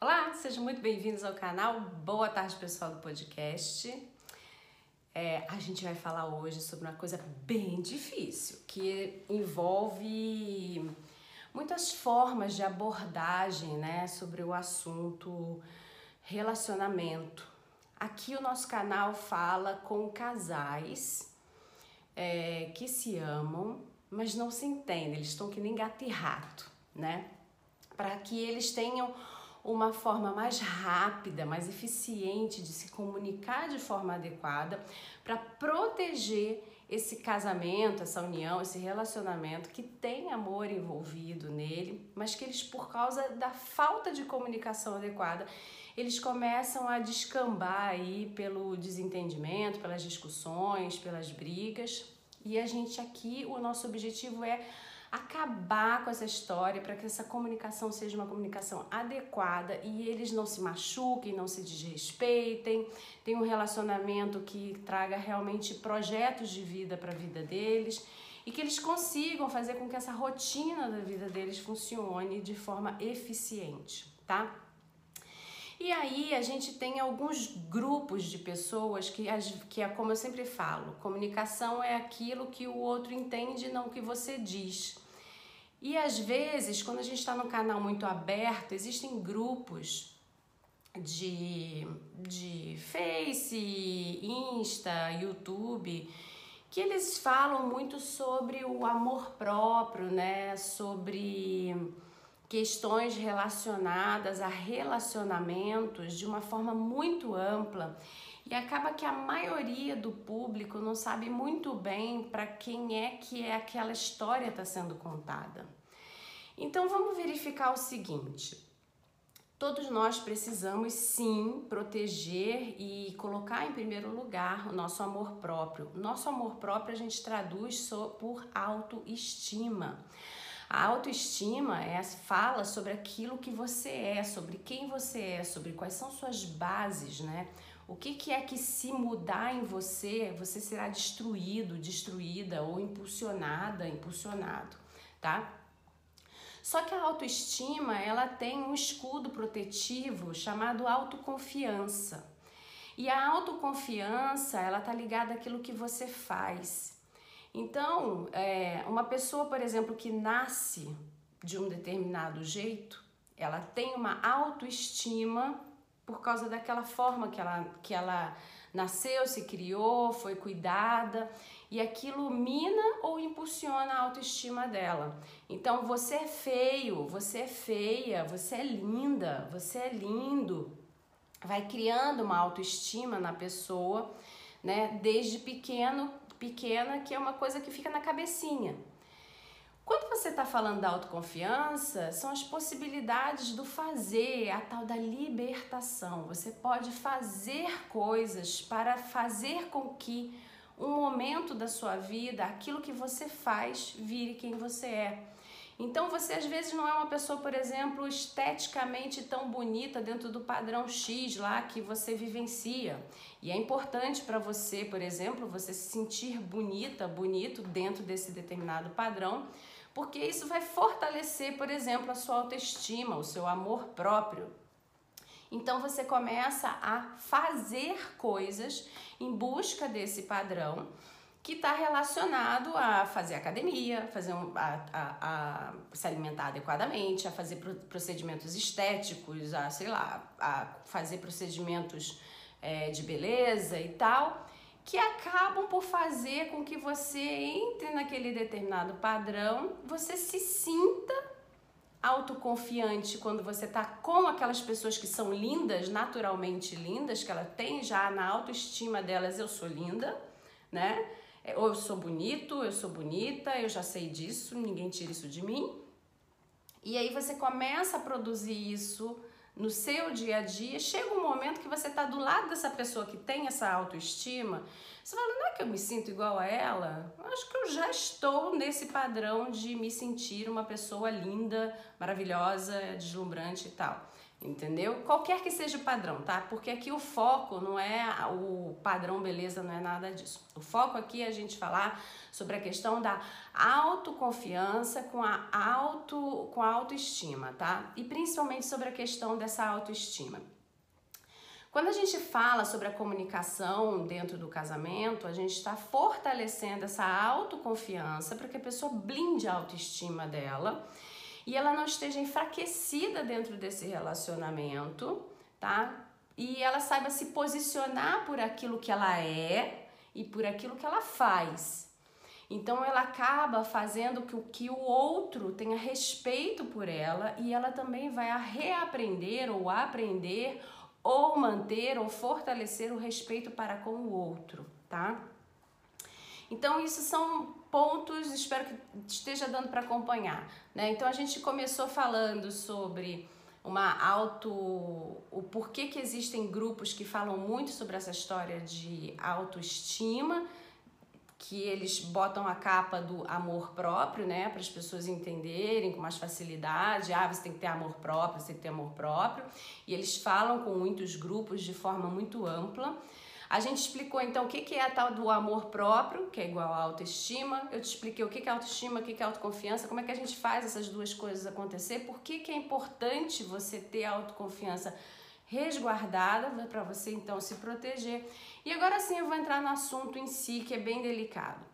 Olá, sejam muito bem-vindos ao canal. Boa tarde, pessoal do podcast. É, a gente vai falar hoje sobre uma coisa bem difícil que envolve muitas formas de abordagem né, sobre o assunto relacionamento. Aqui o nosso canal fala com casais é, que se amam, mas não se entendem, eles estão que nem gato e rato, né? Para que eles tenham uma forma mais rápida, mais eficiente de se comunicar de forma adequada para proteger esse casamento, essa união, esse relacionamento que tem amor envolvido nele, mas que eles, por causa da falta de comunicação adequada, eles começam a descambar aí pelo desentendimento, pelas discussões, pelas brigas. E a gente aqui, o nosso objetivo é acabar com essa história para que essa comunicação seja uma comunicação adequada e eles não se machuquem, não se desrespeitem, tenham um relacionamento que traga realmente projetos de vida para a vida deles e que eles consigam fazer com que essa rotina da vida deles funcione de forma eficiente, tá? E aí a gente tem alguns grupos de pessoas que, que é como eu sempre falo, comunicação é aquilo que o outro entende, não o que você diz. E às vezes, quando a gente está no canal muito aberto, existem grupos de, de Face, Insta, YouTube, que eles falam muito sobre o amor próprio, né? Sobre questões relacionadas a relacionamentos de uma forma muito ampla e acaba que a maioria do público não sabe muito bem para quem é que é aquela história está sendo contada. Então vamos verificar o seguinte. Todos nós precisamos sim proteger e colocar em primeiro lugar o nosso amor próprio. Nosso amor próprio a gente traduz por autoestima. A autoestima é, fala sobre aquilo que você é, sobre quem você é, sobre quais são suas bases, né? O que, que é que se mudar em você, você será destruído, destruída ou impulsionada, impulsionado, tá? Só que a autoestima, ela tem um escudo protetivo chamado autoconfiança. E a autoconfiança, ela tá ligada àquilo que você faz. Então, é, uma pessoa, por exemplo, que nasce de um determinado jeito, ela tem uma autoestima por causa daquela forma que ela, que ela nasceu, se criou, foi cuidada e aquilo mina ou impulsiona a autoestima dela. Então você é feio, você é feia, você é linda, você é lindo. Vai criando uma autoestima na pessoa, né, desde pequeno pequena, que é uma coisa que fica na cabecinha. Quando você está falando da autoconfiança, são as possibilidades do fazer, a tal da libertação. Você pode fazer coisas para fazer com que um momento da sua vida, aquilo que você faz, vire quem você é. Então você às vezes não é uma pessoa, por exemplo, esteticamente tão bonita dentro do padrão X lá que você vivencia. E é importante para você, por exemplo, você se sentir bonita, bonito dentro desse determinado padrão, porque isso vai fortalecer, por exemplo, a sua autoestima, o seu amor próprio. Então você começa a fazer coisas em busca desse padrão que está relacionado a fazer academia, fazer um, a, a, a, se alimentar adequadamente, a fazer procedimentos estéticos, a sei lá, a fazer procedimentos é, de beleza e tal, que acabam por fazer com que você entre naquele determinado padrão, você se sinta autoconfiante quando você tá com aquelas pessoas que são lindas, naturalmente lindas, que ela tem já na autoestima delas, eu sou linda, né? É, ou eu sou bonito, eu sou bonita, eu já sei disso, ninguém tira isso de mim. E aí você começa a produzir isso no seu dia a dia, chega um momento que você está do lado dessa pessoa que tem essa autoestima, você fala, não é que eu me sinto igual a ela? Eu acho que eu já estou nesse padrão de me sentir uma pessoa linda, maravilhosa, deslumbrante e tal. Entendeu? Qualquer que seja o padrão, tá? Porque aqui o foco não é o padrão beleza, não é nada disso. O foco aqui é a gente falar sobre a questão da autoconfiança com a auto com a autoestima, tá? E principalmente sobre a questão dessa autoestima. Quando a gente fala sobre a comunicação dentro do casamento, a gente está fortalecendo essa autoconfiança para que a pessoa blinde a autoestima dela e ela não esteja enfraquecida dentro desse relacionamento, tá? E ela saiba se posicionar por aquilo que ela é e por aquilo que ela faz. Então ela acaba fazendo que o que o outro tenha respeito por ela e ela também vai reaprender ou aprender ou manter ou fortalecer o respeito para com o outro, tá? Então, isso são pontos, espero que esteja dando para acompanhar. Né? Então, a gente começou falando sobre uma auto. o porquê que existem grupos que falam muito sobre essa história de autoestima, que eles botam a capa do amor próprio, né, para as pessoas entenderem com mais facilidade. Ah, você tem que ter amor próprio, você tem que ter amor próprio. E eles falam com muitos grupos de forma muito ampla. A gente explicou então o que é a tal do amor próprio, que é igual à autoestima. Eu te expliquei o que é autoestima, o que é autoconfiança, como é que a gente faz essas duas coisas acontecer, por que, é importante você ter autoconfiança resguardada para você então se proteger. E agora sim eu vou entrar no assunto em si que é bem delicado.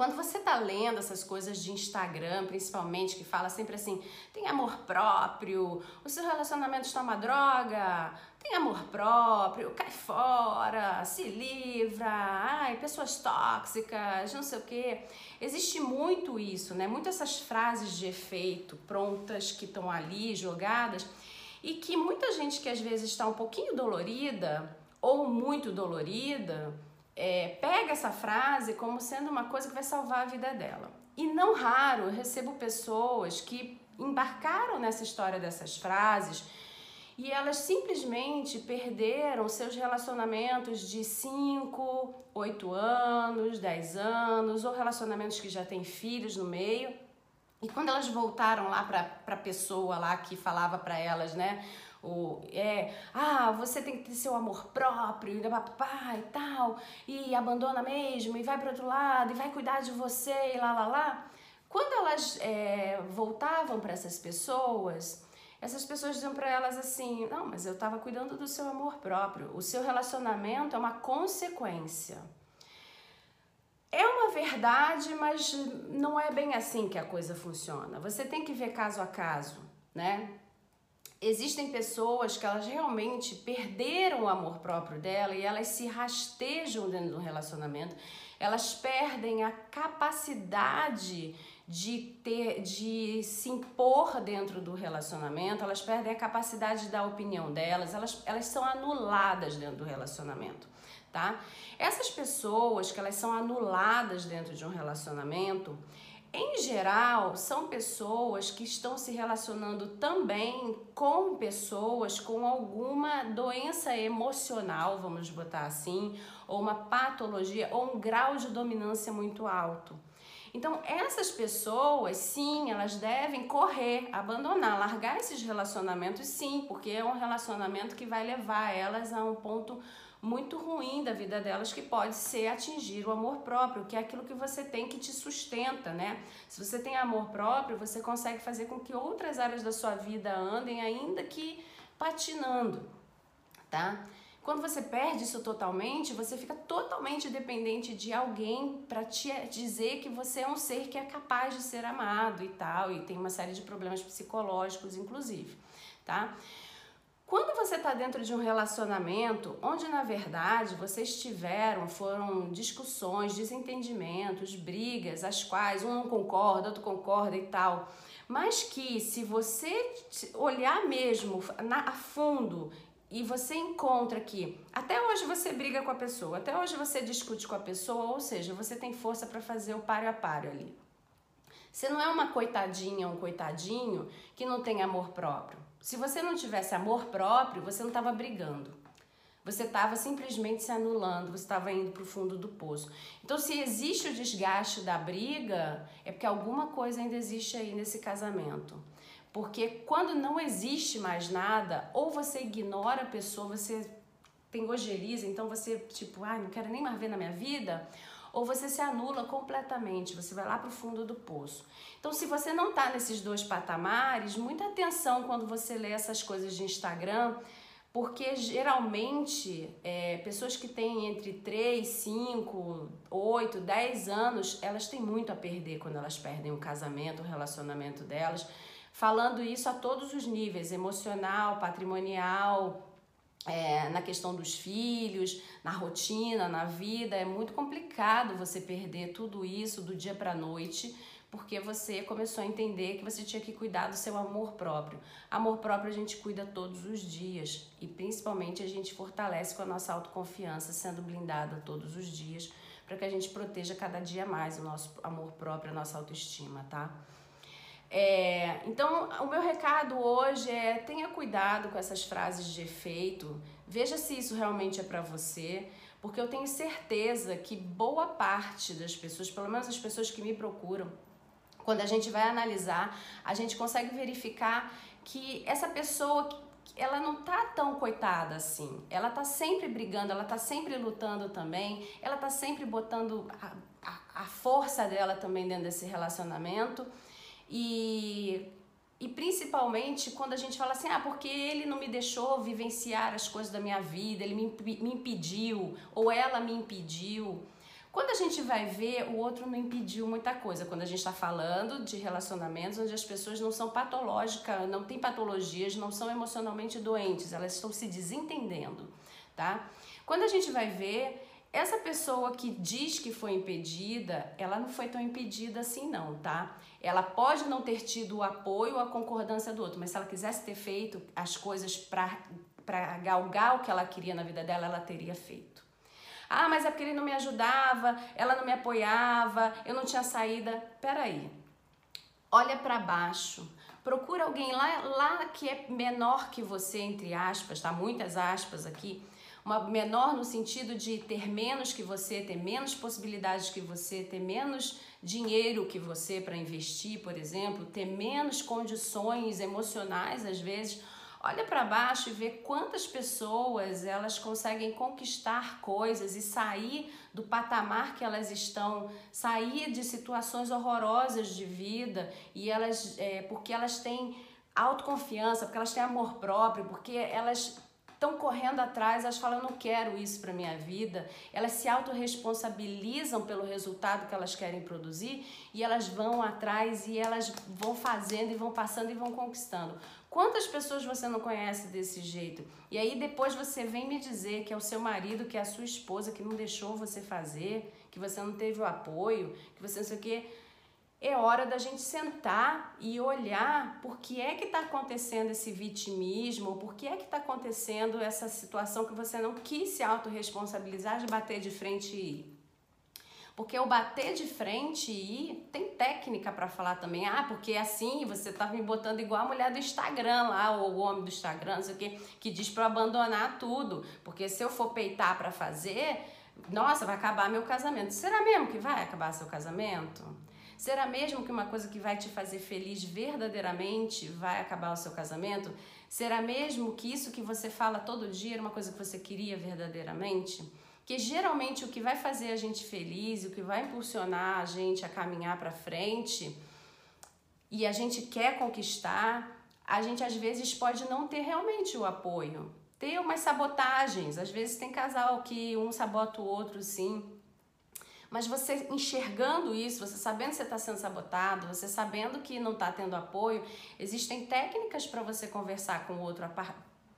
Quando você tá lendo essas coisas de Instagram, principalmente, que fala sempre assim, tem amor próprio, o seu relacionamento está uma droga, tem amor próprio, cai fora, se livra, ai, pessoas tóxicas, não sei o quê. Existe muito isso, né? Muitas essas frases de efeito prontas que estão ali jogadas e que muita gente que às vezes está um pouquinho dolorida ou muito dolorida é, pega essa frase como sendo uma coisa que vai salvar a vida dela. E não raro eu recebo pessoas que embarcaram nessa história dessas frases e elas simplesmente perderam seus relacionamentos de 5, 8 anos, 10 anos, ou relacionamentos que já têm filhos no meio. E quando elas voltaram lá para a pessoa lá que falava para elas, né? O, é, ah, você tem que ter seu amor próprio, e e tal, e abandona mesmo, e vai para outro lado, e vai cuidar de você, e lá, lá, lá. Quando elas é, voltavam para essas pessoas, essas pessoas diziam para elas assim: não, mas eu estava cuidando do seu amor próprio. O seu relacionamento é uma consequência. É uma verdade, mas não é bem assim que a coisa funciona. Você tem que ver caso a caso, né? Existem pessoas que elas realmente perderam o amor próprio dela e elas se rastejam dentro do relacionamento. Elas perdem a capacidade de ter de se impor dentro do relacionamento, elas perdem a capacidade de dar a opinião delas, elas, elas são anuladas dentro do relacionamento, tá? Essas pessoas que elas são anuladas dentro de um relacionamento, em geral, são pessoas que estão se relacionando também com pessoas com alguma doença emocional, vamos botar assim, ou uma patologia, ou um grau de dominância muito alto. Então, essas pessoas, sim, elas devem correr, abandonar, largar esses relacionamentos, sim, porque é um relacionamento que vai levar elas a um ponto muito ruim da vida delas, que pode ser atingir o amor próprio, que é aquilo que você tem que te sustenta, né? Se você tem amor próprio, você consegue fazer com que outras áreas da sua vida andem, ainda que patinando, tá? Quando você perde isso totalmente, você fica totalmente dependente de alguém para te dizer que você é um ser que é capaz de ser amado e tal, e tem uma série de problemas psicológicos, inclusive, tá? Quando você está dentro de um relacionamento onde na verdade vocês tiveram, foram discussões, desentendimentos, brigas, as quais um não concorda, outro concorda e tal, mas que se você olhar mesmo a fundo e você encontra que até hoje você briga com a pessoa, até hoje você discute com a pessoa, ou seja, você tem força para fazer o páreo a páreo ali. Você não é uma coitadinha, um coitadinho que não tem amor próprio. Se você não tivesse amor próprio, você não estava brigando. Você estava simplesmente se anulando, você estava indo para o fundo do poço. Então, se existe o desgaste da briga, é porque alguma coisa ainda existe aí nesse casamento. Porque quando não existe mais nada, ou você ignora a pessoa, você tem ojeriza, então você, tipo, ah, não quero nem mais ver na minha vida, ou você se anula completamente, você vai lá para o fundo do poço. Então, se você não está nesses dois patamares, muita atenção quando você lê essas coisas de Instagram, porque geralmente é, pessoas que têm entre 3, 5, 8, 10 anos, elas têm muito a perder quando elas perdem o casamento, o relacionamento delas, falando isso a todos os níveis, emocional, patrimonial, é, na questão dos filhos, na rotina, na vida. É muito complicado você perder tudo isso do dia para noite, porque você começou a entender que você tinha que cuidar do seu amor próprio. Amor próprio a gente cuida todos os dias e principalmente a gente fortalece com a nossa autoconfiança, sendo blindada todos os dias, para que a gente proteja cada dia mais o nosso amor próprio, a nossa autoestima, tá? É, então, o meu recado hoje é tenha cuidado com essas frases de efeito, veja se isso realmente é para você, porque eu tenho certeza que boa parte das pessoas, pelo menos as pessoas que me procuram, quando a gente vai analisar, a gente consegue verificar que essa pessoa ela não tá tão coitada assim. Ela tá sempre brigando, ela tá sempre lutando também, ela tá sempre botando a, a, a força dela também dentro desse relacionamento. E, e principalmente quando a gente fala assim, ah, porque ele não me deixou vivenciar as coisas da minha vida, ele me, me impediu, ou ela me impediu. Quando a gente vai ver, o outro não impediu muita coisa. Quando a gente está falando de relacionamentos onde as pessoas não são patológicas, não têm patologias, não são emocionalmente doentes, elas estão se desentendendo, tá? Quando a gente vai ver, essa pessoa que diz que foi impedida, ela não foi tão impedida assim não, tá? Ela pode não ter tido o apoio ou a concordância do outro, mas se ela quisesse ter feito as coisas para galgar o que ela queria na vida dela, ela teria feito. Ah, mas é porque ele não me ajudava, ela não me apoiava, eu não tinha saída. Peraí, olha para baixo. Procura alguém lá, lá que é menor que você, entre aspas, tá? Muitas aspas aqui uma menor no sentido de ter menos que você, ter menos possibilidades que você, ter menos dinheiro que você para investir, por exemplo, ter menos condições emocionais às vezes. Olha para baixo e vê quantas pessoas elas conseguem conquistar coisas e sair do patamar que elas estão, sair de situações horrorosas de vida e elas, é, porque elas têm autoconfiança, porque elas têm amor próprio, porque elas estão correndo atrás, elas falam, eu não quero isso para minha vida. Elas se autorresponsabilizam pelo resultado que elas querem produzir e elas vão atrás e elas vão fazendo e vão passando e vão conquistando. Quantas pessoas você não conhece desse jeito? E aí depois você vem me dizer que é o seu marido, que é a sua esposa que não deixou você fazer, que você não teve o apoio, que você não sei o quê é hora da gente sentar e olhar por que é que está acontecendo esse vitimismo, por que é que está acontecendo essa situação que você não quis se autorresponsabilizar de bater de frente e ir. Porque o bater de frente e ir tem técnica para falar também. Ah, porque assim você tá me botando igual a mulher do Instagram lá, ou o homem do Instagram, não sei o que, que diz para abandonar tudo. Porque se eu for peitar para fazer, nossa, vai acabar meu casamento. Será mesmo que vai acabar seu casamento? Será mesmo que uma coisa que vai te fazer feliz verdadeiramente vai acabar o seu casamento? Será mesmo que isso que você fala todo dia era uma coisa que você queria verdadeiramente? Que geralmente o que vai fazer a gente feliz, o que vai impulsionar a gente a caminhar para frente e a gente quer conquistar, a gente às vezes pode não ter realmente o apoio. Ter umas sabotagens, às vezes tem casal que um sabota o outro sim, mas você enxergando isso, você sabendo que você está sendo sabotado, você sabendo que não está tendo apoio, existem técnicas para você conversar com o outro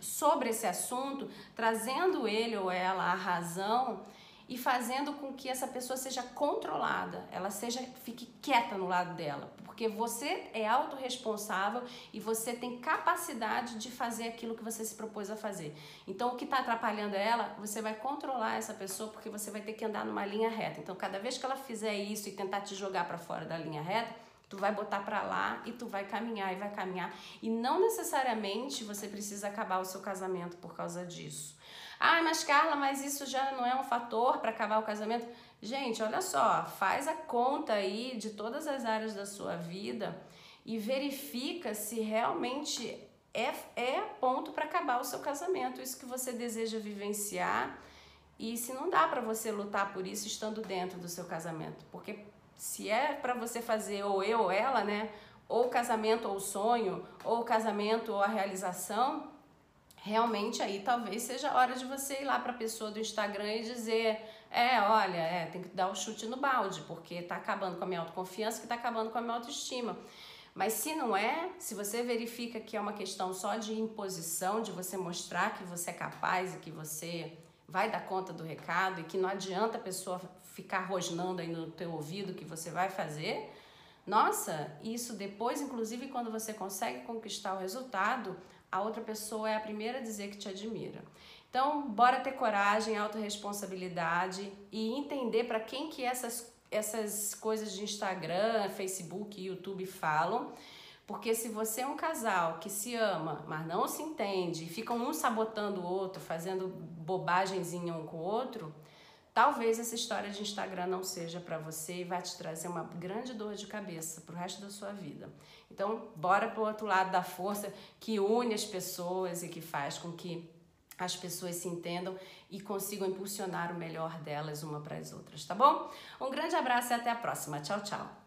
sobre esse assunto, trazendo ele ou ela a razão e fazendo com que essa pessoa seja controlada, ela seja fique quieta no lado dela, porque você é autorresponsável e você tem capacidade de fazer aquilo que você se propôs a fazer. Então, o que está atrapalhando ela, você vai controlar essa pessoa porque você vai ter que andar numa linha reta. Então, cada vez que ela fizer isso e tentar te jogar para fora da linha reta, tu vai botar para lá e tu vai caminhar e vai caminhar e não necessariamente você precisa acabar o seu casamento por causa disso. Ah, mas Carla, mas isso já não é um fator para acabar o casamento? Gente, olha só, faz a conta aí de todas as áreas da sua vida e verifica se realmente é, é ponto para acabar o seu casamento, isso que você deseja vivenciar e se não dá para você lutar por isso estando dentro do seu casamento, porque se é para você fazer ou eu ou ela, né, ou casamento ou sonho, ou casamento ou a realização, realmente aí talvez seja a hora de você ir lá para a pessoa do Instagram e dizer: é, olha, é, tem que dar o chute no balde, porque tá acabando com a minha autoconfiança, que tá acabando com a minha autoestima. Mas se não é, se você verifica que é uma questão só de imposição, de você mostrar que você é capaz e que você vai dar conta do recado e que não adianta a pessoa ficar rosnando aí no teu ouvido que você vai fazer, nossa, isso depois, inclusive quando você consegue conquistar o resultado, a outra pessoa é a primeira a dizer que te admira. Então, bora ter coragem, autorresponsabilidade e entender para quem que essas, essas coisas de Instagram, Facebook e YouTube falam. Porque se você é um casal que se ama, mas não se entende, e ficam um sabotando o outro, fazendo bobagemzinha um com o outro, talvez essa história de Instagram não seja para você e vai te trazer uma grande dor de cabeça pro resto da sua vida. Então, bora pro outro lado da força que une as pessoas e que faz com que as pessoas se entendam e consigam impulsionar o melhor delas uma para as outras, tá bom? Um grande abraço e até a próxima. Tchau, tchau.